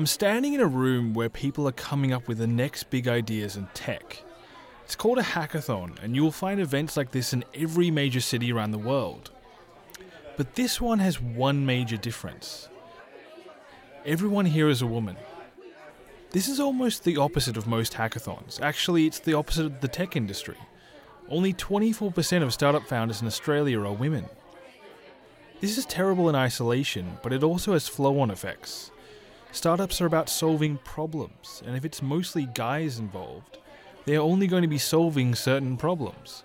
I'm standing in a room where people are coming up with the next big ideas in tech. It's called a hackathon, and you will find events like this in every major city around the world. But this one has one major difference. Everyone here is a woman. This is almost the opposite of most hackathons. Actually, it's the opposite of the tech industry. Only 24% of startup founders in Australia are women. This is terrible in isolation, but it also has flow on effects. Startups are about solving problems, and if it's mostly guys involved, they are only going to be solving certain problems.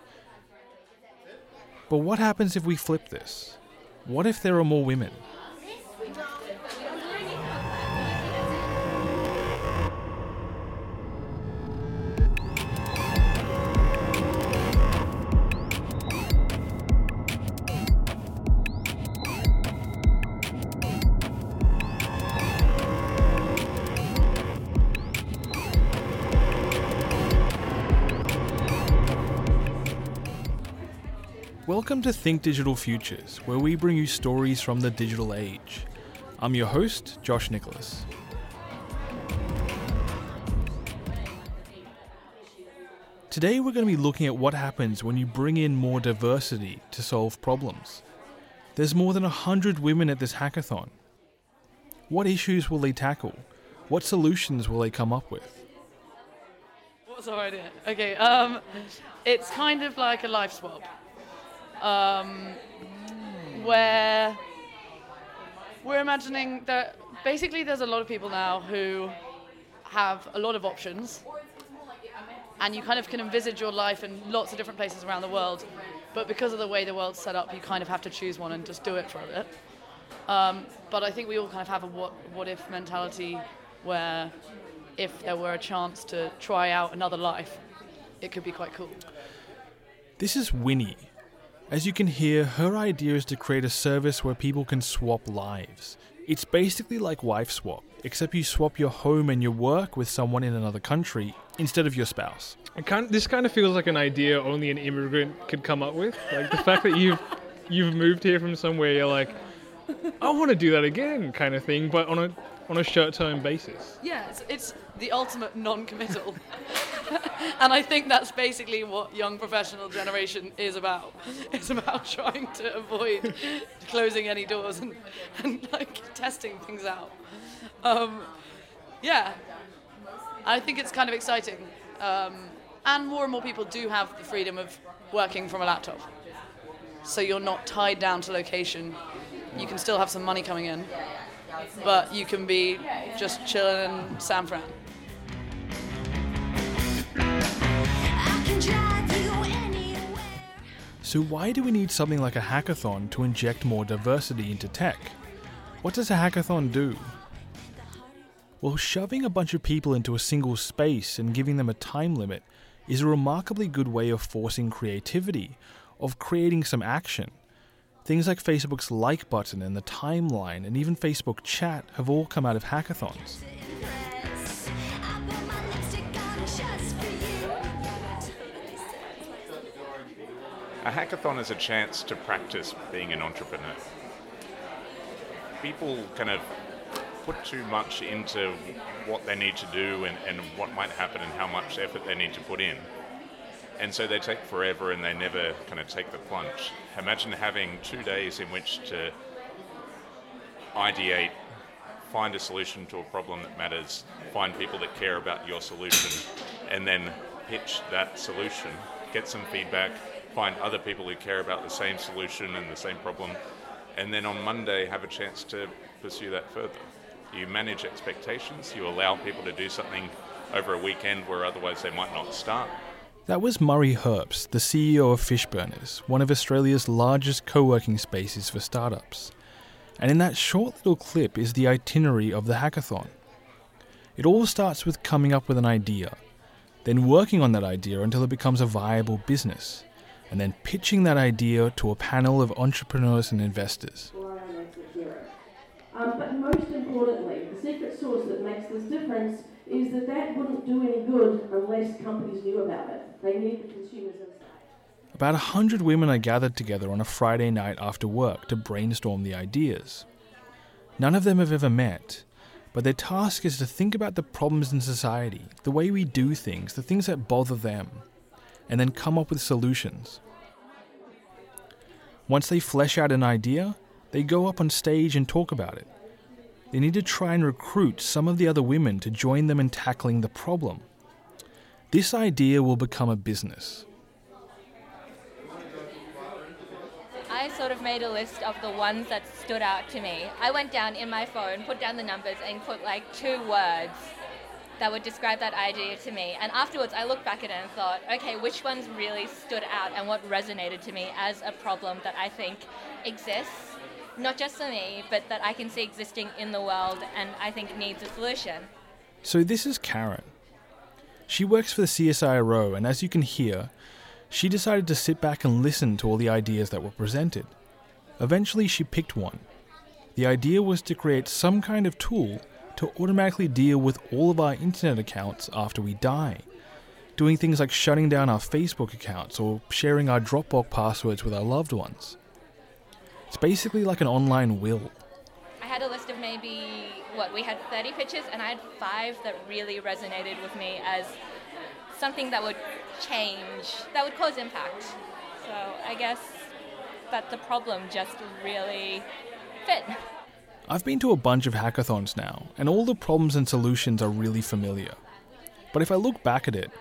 But what happens if we flip this? What if there are more women? Welcome to Think Digital Futures, where we bring you stories from the digital age. I'm your host, Josh Nicholas. Today, we're going to be looking at what happens when you bring in more diversity to solve problems. There's more than 100 women at this hackathon. What issues will they tackle? What solutions will they come up with? What's our idea? Okay, um, it's kind of like a life swap um, where we're imagining that basically there's a lot of people now who have a lot of options. And you kind of can envisage your life in lots of different places around the world. But because of the way the world's set up you kind of have to choose one and just do it for a bit. Um, but i think we all kind of have a what, what if mentality where if there were a chance to try out another life it could be quite cool. This is Winnie. As you can hear, her idea is to create a service where people can swap lives. It's basically like Wife Swap, except you swap your home and your work with someone in another country instead of your spouse. Kind this kind of feels like an idea only an immigrant could come up with. Like the fact that you've you've moved here from somewhere, you're like, I want to do that again, kind of thing, but on a on a short-term basis. Yeah, it's, it's the ultimate non-committal, and I think that's basically what young professional generation is about. It's about trying to avoid closing any doors and, and like testing things out. Um, yeah, I think it's kind of exciting, um, and more and more people do have the freedom of working from a laptop, so you're not tied down to location. You can still have some money coming in, but you can be just chilling in San Fran. So, why do we need something like a hackathon to inject more diversity into tech? What does a hackathon do? Well, shoving a bunch of people into a single space and giving them a time limit is a remarkably good way of forcing creativity, of creating some action. Things like Facebook's like button and the timeline, and even Facebook chat have all come out of hackathons. A hackathon is a chance to practice being an entrepreneur. People kind of put too much into what they need to do and, and what might happen and how much effort they need to put in. And so they take forever and they never kind of take the plunge. Imagine having two days in which to ideate, find a solution to a problem that matters, find people that care about your solution, and then pitch that solution, get some feedback, find other people who care about the same solution and the same problem, and then on Monday have a chance to pursue that further. You manage expectations, you allow people to do something over a weekend where otherwise they might not start. That was Murray Hurps, the CEO of Fishburners, one of Australia's largest co working spaces for startups. And in that short little clip is the itinerary of the hackathon. It all starts with coming up with an idea, then working on that idea until it becomes a viable business, and then pitching that idea to a panel of entrepreneurs and investors. Um, but most importantly, the secret sauce that makes this difference is that that wouldn't do any good unless companies knew about it. They need the consumers insight. About a hundred women are gathered together on a Friday night after work to brainstorm the ideas. None of them have ever met, but their task is to think about the problems in society, the way we do things, the things that bother them, and then come up with solutions. Once they flesh out an idea, they go up on stage and talk about it. They need to try and recruit some of the other women to join them in tackling the problem. This idea will become a business. I sort of made a list of the ones that stood out to me. I went down in my phone, put down the numbers, and put like two words that would describe that idea to me. And afterwards, I looked back at it and thought, okay, which ones really stood out and what resonated to me as a problem that I think exists, not just for me, but that I can see existing in the world and I think needs a solution. So, this is Karen. She works for the CSIRO, and as you can hear, she decided to sit back and listen to all the ideas that were presented. Eventually, she picked one. The idea was to create some kind of tool to automatically deal with all of our internet accounts after we die, doing things like shutting down our Facebook accounts or sharing our Dropbox passwords with our loved ones. It's basically like an online will. I had a list of maybe, what, we had 30 pitches, and I had five that really resonated with me as something that would change, that would cause impact. So I guess that the problem just really fit. I've been to a bunch of hackathons now, and all the problems and solutions are really familiar. But if I look back at it,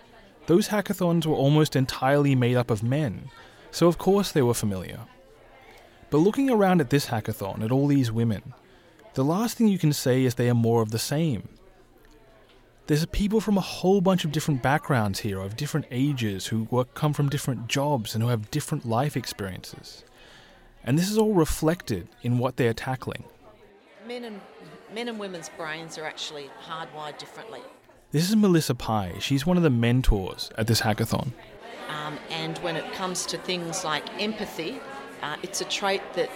those hackathons were almost entirely made up of men, so of course they were familiar. But looking around at this hackathon, at all these women, the last thing you can say is they are more of the same. There's people from a whole bunch of different backgrounds here, of different ages, who work, come from different jobs and who have different life experiences. And this is all reflected in what they are tackling. Men and men and women's brains are actually hardwired differently. This is Melissa Pye. She's one of the mentors at this hackathon. Um, and when it comes to things like empathy, uh, it's a trait that,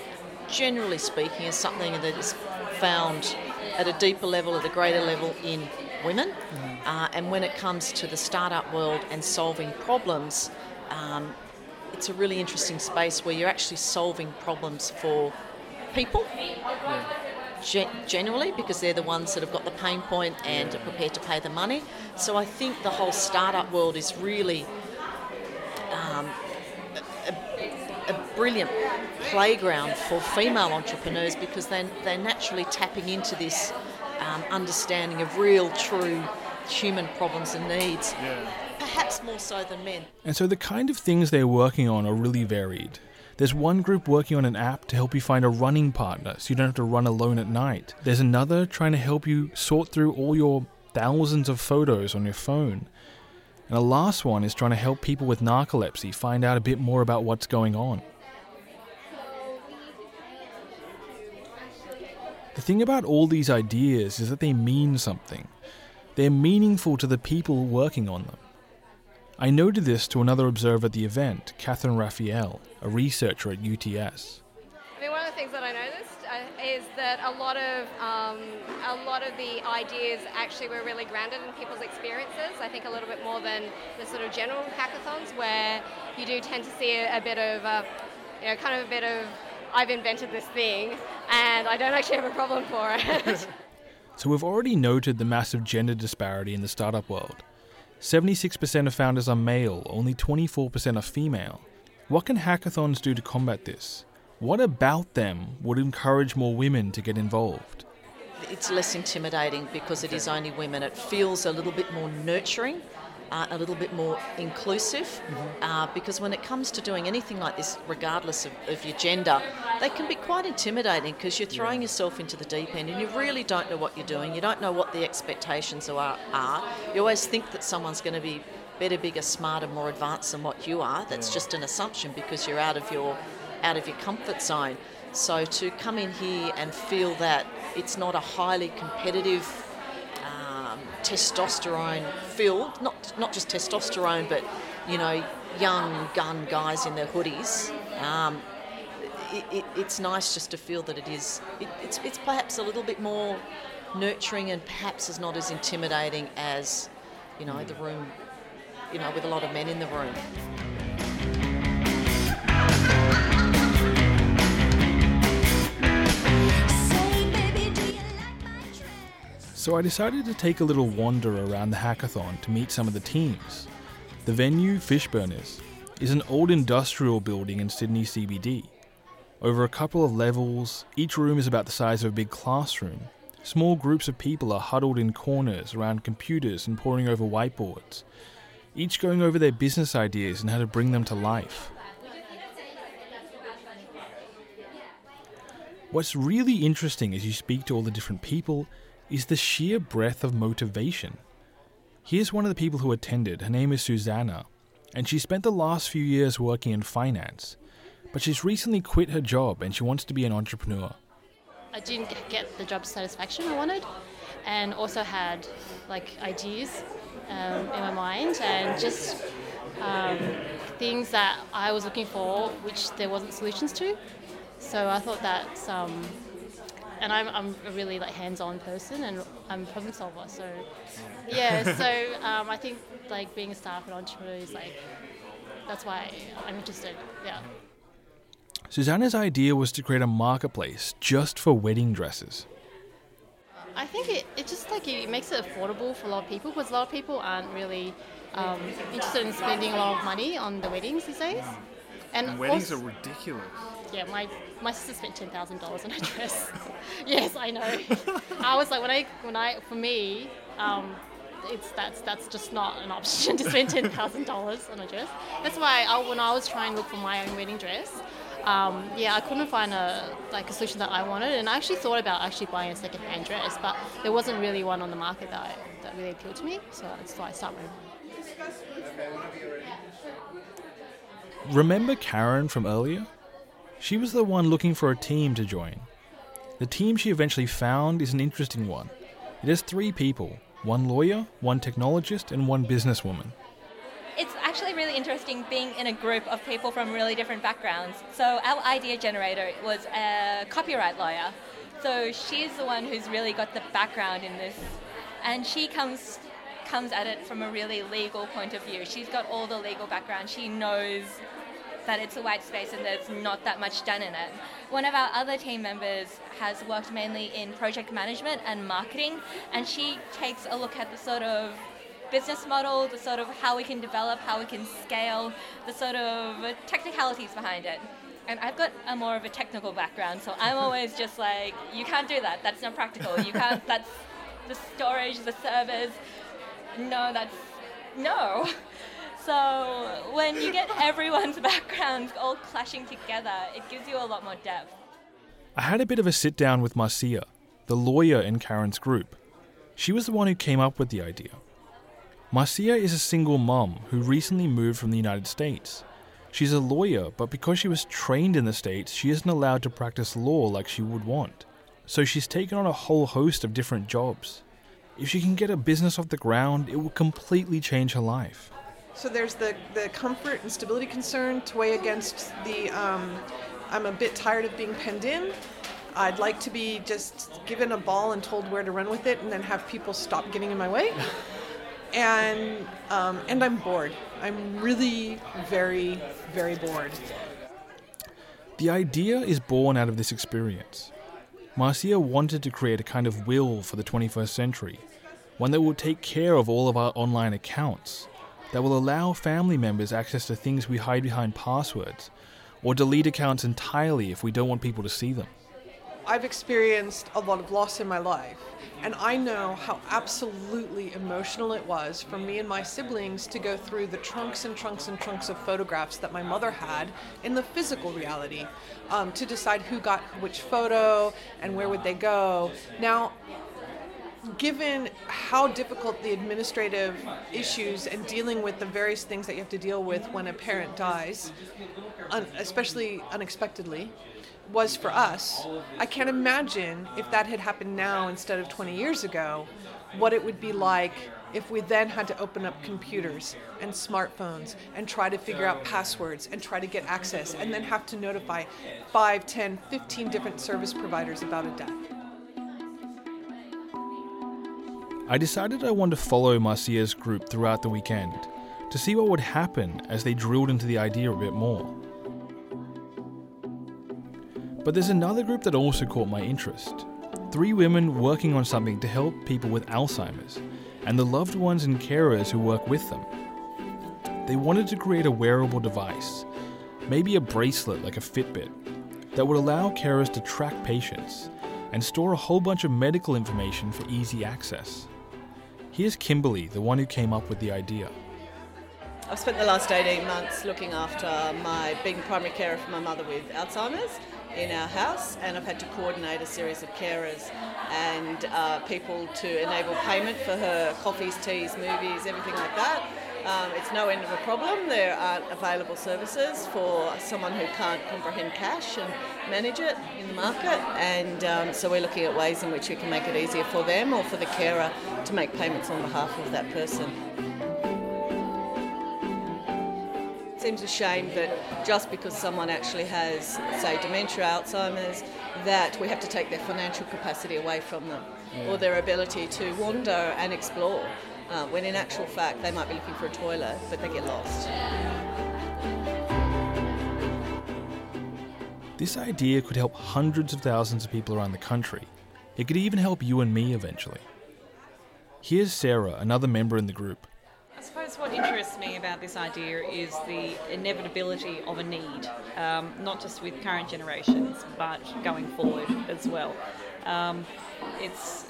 generally speaking, is something that is found at a deeper level, at a greater level in women. Uh, and when it comes to the startup world and solving problems, um, it's a really interesting space where you're actually solving problems for people. Gen- generally, because they're the ones that have got the pain point and are prepared to pay the money. So I think the whole startup world is really um, brilliant playground for female entrepreneurs because they, they're naturally tapping into this um, understanding of real, true human problems and needs. Perhaps more so than men. And so the kind of things they're working on are really varied. There's one group working on an app to help you find a running partner so you don't have to run alone at night. There's another trying to help you sort through all your thousands of photos on your phone. And the last one is trying to help people with narcolepsy find out a bit more about what's going on. The thing about all these ideas is that they mean something. They're meaningful to the people working on them. I noted this to another observer at the event, Catherine Raphael, a researcher at UTS. I mean, one of the things that I noticed uh, is that a lot of um, a lot of the ideas actually were really grounded in people's experiences. I think a little bit more than the sort of general hackathons, where you do tend to see a, a bit of, uh, you know, kind of a bit of, I've invented this thing, and I don't actually have a problem for it. So we've already noted the massive gender disparity in the startup world. 76% of founders are male, only 24% are female. What can hackathons do to combat this? What about them would encourage more women to get involved? It's less intimidating because it is only women. It feels a little bit more nurturing, uh, a little bit more inclusive. Uh, because when it comes to doing anything like this, regardless of, of your gender, they can be quite intimidating because you're throwing yourself into the deep end and you really don't know what you're doing. You don't know what the expectations are. are. You always think that someone's going to be better, bigger, smarter, more advanced than what you are. That's just an assumption because you're out of your out of your comfort zone. So to come in here and feel that it's not a highly competitive testosterone filled, not not just testosterone, but you know, young gun guys in their hoodies. Um, it, it, it's nice just to feel that it is. It, it's it's perhaps a little bit more nurturing and perhaps is not as intimidating as you know the room. You know, with a lot of men in the room. So I decided to take a little wander around the hackathon to meet some of the teams. The venue, Fishburners, is an old industrial building in Sydney CBD. Over a couple of levels, each room is about the size of a big classroom. Small groups of people are huddled in corners around computers and poring over whiteboards, each going over their business ideas and how to bring them to life. What's really interesting as you speak to all the different people is the sheer breadth of motivation. Here's one of the people who attended. Her name is Susanna, and she spent the last few years working in finance. But she's recently quit her job and she wants to be an entrepreneur. I didn't get the job satisfaction I wanted, and also had like ideas um, in my mind and just um, things that I was looking for, which there wasn't solutions to. So I thought that, um, and I'm, I'm a really like hands-on person, and I'm a problem solver. So yeah, so um, I think like being a staff and entrepreneur is like that's why I'm interested. Yeah. Susanna's idea was to create a marketplace just for wedding dresses. I think it, it just like it makes it affordable for a lot of people because a lot of people aren't really um, interested in spending a lot of money on the weddings these days. And weddings also- are ridiculous. Yeah, my my sister spent ten thousand dollars on a dress. yes, I know. I was like, when I when I for me, um, it's that's that's just not an option to spend ten thousand dollars on a dress. That's why I, when I was trying to look for my own wedding dress, um, yeah, I couldn't find a like a solution that I wanted, and I actually thought about actually buying a second-hand dress, but there wasn't really one on the market that I, that really appealed to me. So that's why I started. Remember Karen from earlier? She was the one looking for a team to join. The team she eventually found is an interesting one. It has three people one lawyer, one technologist, and one businesswoman. It's actually really interesting being in a group of people from really different backgrounds. So our idea generator was a copyright lawyer. So she's the one who's really got the background in this, and she comes comes at it from a really legal point of view. She's got all the legal background. She knows that it's a white space and there's not that much done in it. One of our other team members has worked mainly in project management and marketing, and she takes a look at the sort of business model, the sort of how we can develop, how we can scale, the sort of technicalities behind it. And I've got a more of a technical background, so I'm always just like, you can't do that. That's not practical. You can't. That's the storage, the servers. No, that's no. So when you get everyone's backgrounds all clashing together, it gives you a lot more depth. I had a bit of a sit down with Marcia, the lawyer in Karen's group. She was the one who came up with the idea. Marcia is a single mom who recently moved from the United States. She's a lawyer, but because she was trained in the States, she isn't allowed to practice law like she would want. So she's taken on a whole host of different jobs. If she can get a business off the ground, it will completely change her life. So there's the, the comfort and stability concern to weigh against the um, I'm a bit tired of being penned in. I'd like to be just given a ball and told where to run with it and then have people stop getting in my way. And, um, and I'm bored. I'm really very, very bored. The idea is born out of this experience. Marcia wanted to create a kind of will for the 21st century, one that will take care of all of our online accounts, that will allow family members access to things we hide behind passwords, or delete accounts entirely if we don't want people to see them. I've experienced a lot of loss in my life, and I know how absolutely emotional it was for me and my siblings to go through the trunks and trunks and trunks of photographs that my mother had in the physical reality um, to decide who got which photo and where would they go. Now, given how difficult the administrative issues and dealing with the various things that you have to deal with when a parent dies, un- especially unexpectedly, was for us, I can't imagine if that had happened now instead of 20 years ago, what it would be like if we then had to open up computers and smartphones and try to figure out passwords and try to get access and then have to notify 5, 10, 15 different service providers about a death. I decided I wanted to follow Marcia's group throughout the weekend to see what would happen as they drilled into the idea a bit more. But there's another group that also caught my interest. Three women working on something to help people with Alzheimer's and the loved ones and carers who work with them. They wanted to create a wearable device, maybe a bracelet like a Fitbit, that would allow carers to track patients and store a whole bunch of medical information for easy access. Here's Kimberly, the one who came up with the idea. I've spent the last 18 months looking after my being primary carer for my mother with Alzheimer's in our house, and I've had to coordinate a series of carers and uh, people to enable payment for her coffees, teas, movies, everything like that. Um, it's no end of a problem. There aren't available services for someone who can't comprehend cash and manage it in the market, and um, so we're looking at ways in which we can make it easier for them or for the carer to make payments on behalf of that person. It seems a shame that just because someone actually has, say, dementia, Alzheimer's, that we have to take their financial capacity away from them Yeah. or their ability to wander and explore. Uh, when in actual fact they might be looking for a toilet, but they get lost. This idea could help hundreds of thousands of people around the country. It could even help you and me eventually. Here's Sarah, another member in the group. I suppose what interests me about this idea is the inevitability of a need, um, not just with current generations, but going forward as well. Um, it's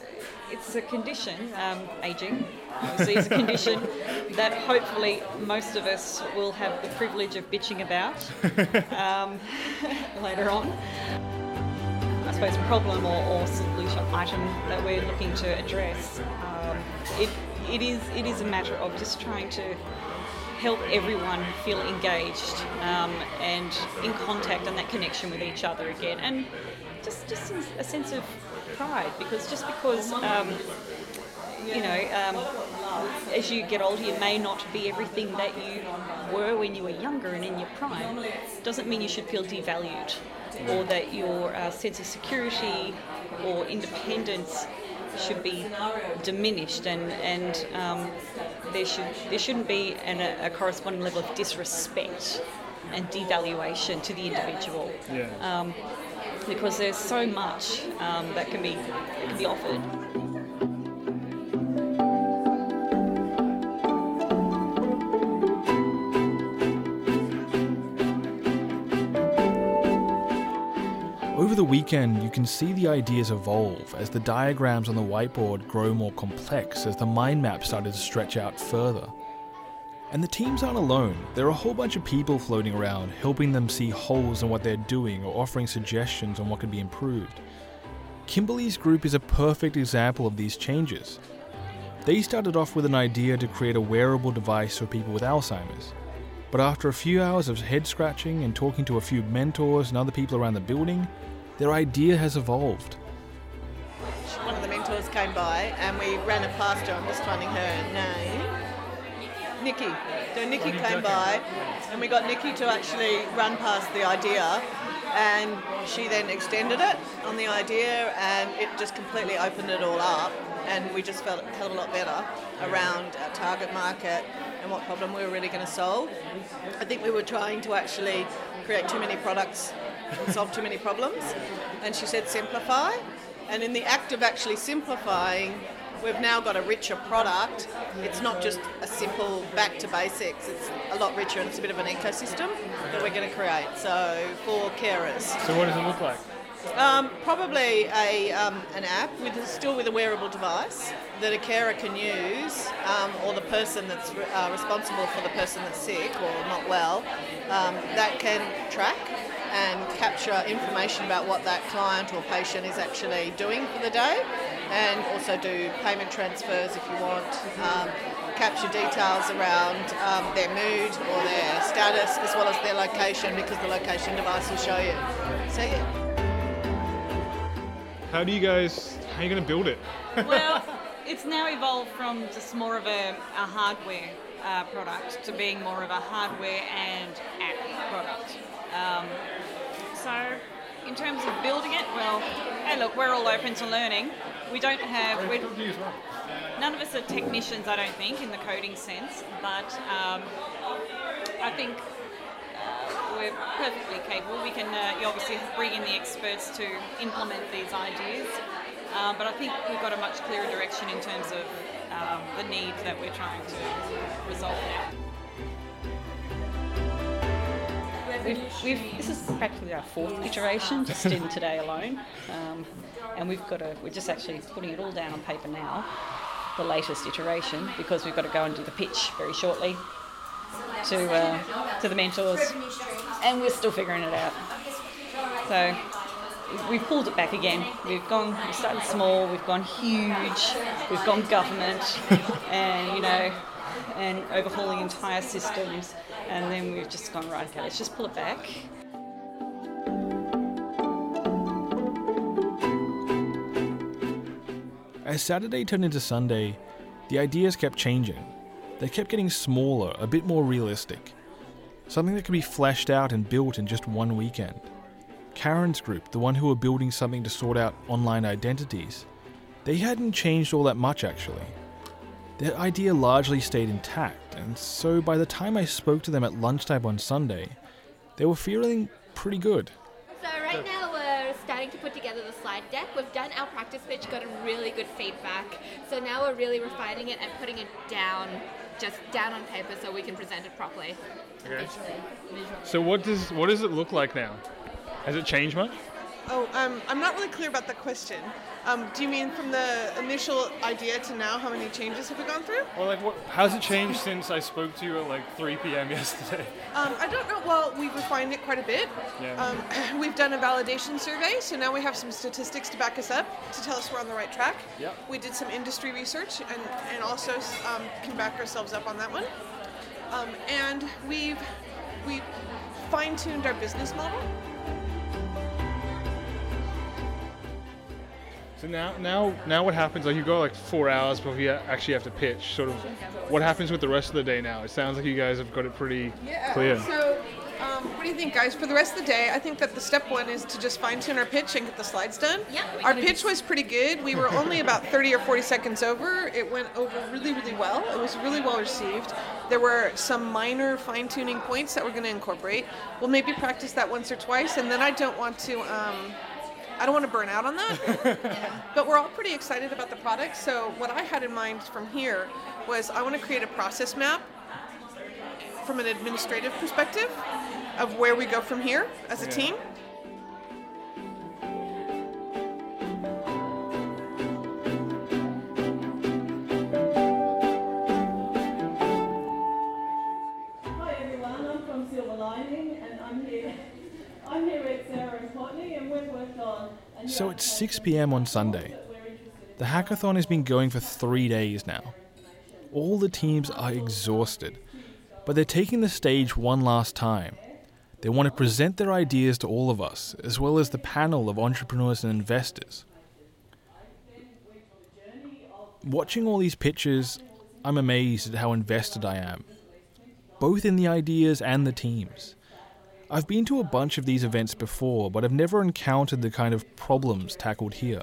it's a condition, um, aging, obviously, is a condition that hopefully most of us will have the privilege of bitching about um, later on. I suppose problem or, or solution item that we're looking to address. It, it is it is a matter of just trying to help everyone feel engaged um, and in contact and that connection with each other again, and just just a sense of pride because just because um, you know um, as you get older you may not be everything that you were when you were younger and in your prime. Doesn't mean you should feel devalued or that your uh, sense of security or independence should be diminished and and um, there should there shouldn't be an, a, corresponding level of disrespect and devaluation to the individual Yeah. um, because there's so much um, that can be that can be offered. Weekend, you can see the ideas evolve as the diagrams on the whiteboard grow more complex as the mind map started to stretch out further. And the teams aren't alone. There are a whole bunch of people floating around, helping them see holes in what they're doing or offering suggestions on what could be improved. Kimberly's group is a perfect example of these changes. They started off with an idea to create a wearable device for people with Alzheimer's. But after a few hours of head scratching and talking to a few mentors and other people around the building, their idea has evolved. One of the mentors came by and we ran it past her. I'm just finding her name. Nikki. So Nikki came by and we got Nikki to actually run past the idea and she then extended it on the idea and it just completely opened it all up and we just felt a hell of a lot better around our target market and what problem we were really going to solve. I think we were trying to actually create too many products and solve too many problems and she said simplify and in the act of actually simplifying we've now got a richer product. It's not just a simple back to basics. It's a lot richer and it's a bit of an ecosystem that we're going to create. So for carers. So what does it look like? Um, probably a, um, an app with still with a wearable device that a carer can use, um, or the person that's re- uh, responsible for the person that's sick or not well, um, that can track and capture information about what that client or patient is actually doing for the day, and also do payment transfers if you want. Um, capture details around um, their mood or their status as well as their location because the location device will show you. So yeah. How do you guys? How are you going to build it? well, it's now evolved from just more of a, a hardware uh, product to being more of a hardware and app product. Um, so, in terms of building it, well, hey, look, we're all open to learning. We don't have. None of us are technicians, I don't think, in the coding sense, but um, I think uh, we're perfectly capable. We can uh, obviously bring in the experts to implement these ideas. Um, but I think we've got a much clearer direction in terms of um, the need that we're trying to resolve now. We've, we've, this is practically our fourth iteration, just in today alone, um, and we've got to. We're just actually putting it all down on paper now, the latest iteration, because we've got to go and do the pitch very shortly to uh, to the mentors, and we're still figuring it out. So we've pulled it back again. We've gone, we started small, we've gone huge, we've gone government, and you know, and overhauling entire systems, and then we've just gone right. Okay, let's just pull it back. As Saturday turned into Sunday, the ideas kept changing. They kept getting smaller, a bit more realistic. Something that could be fleshed out and built in just one weekend. Karen's group, the one who were building something to sort out online identities, they hadn't changed all that much actually. Their idea largely stayed intact, and so by the time I spoke to them at lunchtime on Sunday, they were feeling pretty good. So right now we're starting to put together the slide deck. We've done our practice pitch, got a really good feedback. So now we're really refining it and putting it down, just down on paper so we can present it properly. Okay. Visually. Visually. So what does what does it look like now? Has it changed much? Oh, um, I'm not really clear about the question. Um, do you mean from the initial idea to now, how many changes have we gone through? Or like what? How's it changed since I spoke to you at like 3 p.m. yesterday? Um, I don't know. Well, we've refined it quite a bit. Yeah. Um, we've done a validation survey, so now we have some statistics to back us up to tell us we're on the right track. Yep. We did some industry research and, and also um, can back ourselves up on that one. Um, and we've we've fine tuned our business model. So now, now, now, what happens? Like you go like four hours before you actually have to pitch. Sort of, what happens with the rest of the day now? It sounds like you guys have got it pretty Yeah. clear. So, um, what do you think, guys? For the rest of the day, I think that the step one is to just fine tune our pitch and get the slides done. Yeah. Our pitch was pretty good. We were only about 30 or 40 seconds over. It went over really, really well. It was really well received. There were some minor fine tuning points that we're going to incorporate. We'll maybe practice that once or twice, and then I don't want to. Um, I don't want to burn out on that. but we're all pretty excited about the product. So what I had in mind from here was I want to create a process map from an administrative perspective of where we go from here as a Yeah. team. 6 pm on Sunday. The hackathon has been going for three days now. All the teams are exhausted, but they're taking the stage one last time. They want to present their ideas to all of us, as well as the panel of entrepreneurs and investors. Watching all these pictures, I'm amazed at how invested I am, both in the ideas and the teams. I've been to a bunch of these events before, but I've never encountered the kind of problems tackled here.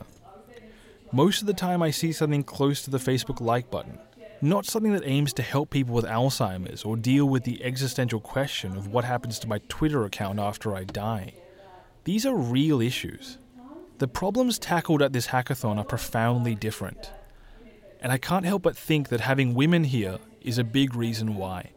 Most of the time, I see something close to the Facebook like button, not something that aims to help people with Alzheimer's or deal with the existential question of what happens to my Twitter account after I die. These are real issues. The problems tackled at this hackathon are profoundly different. And I can't help but think that having women here is a big reason why.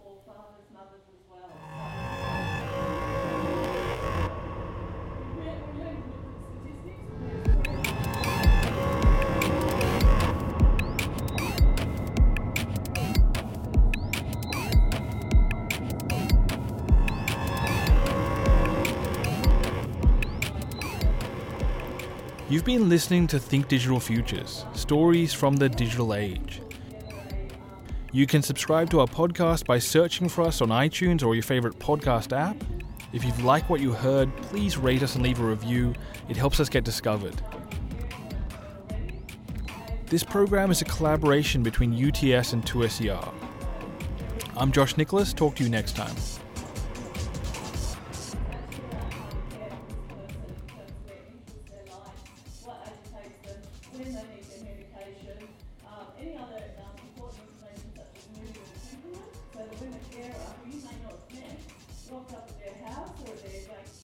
You've been listening to Think Digital Futures Stories from the Digital Age. You can subscribe to our podcast by searching for us on iTunes or your favorite podcast app. If you've liked what you heard, please rate us and leave a review. It helps us get discovered. This program is a collaboration between UTS and 2SER. I'm Josh Nicholas. Talk to you next time.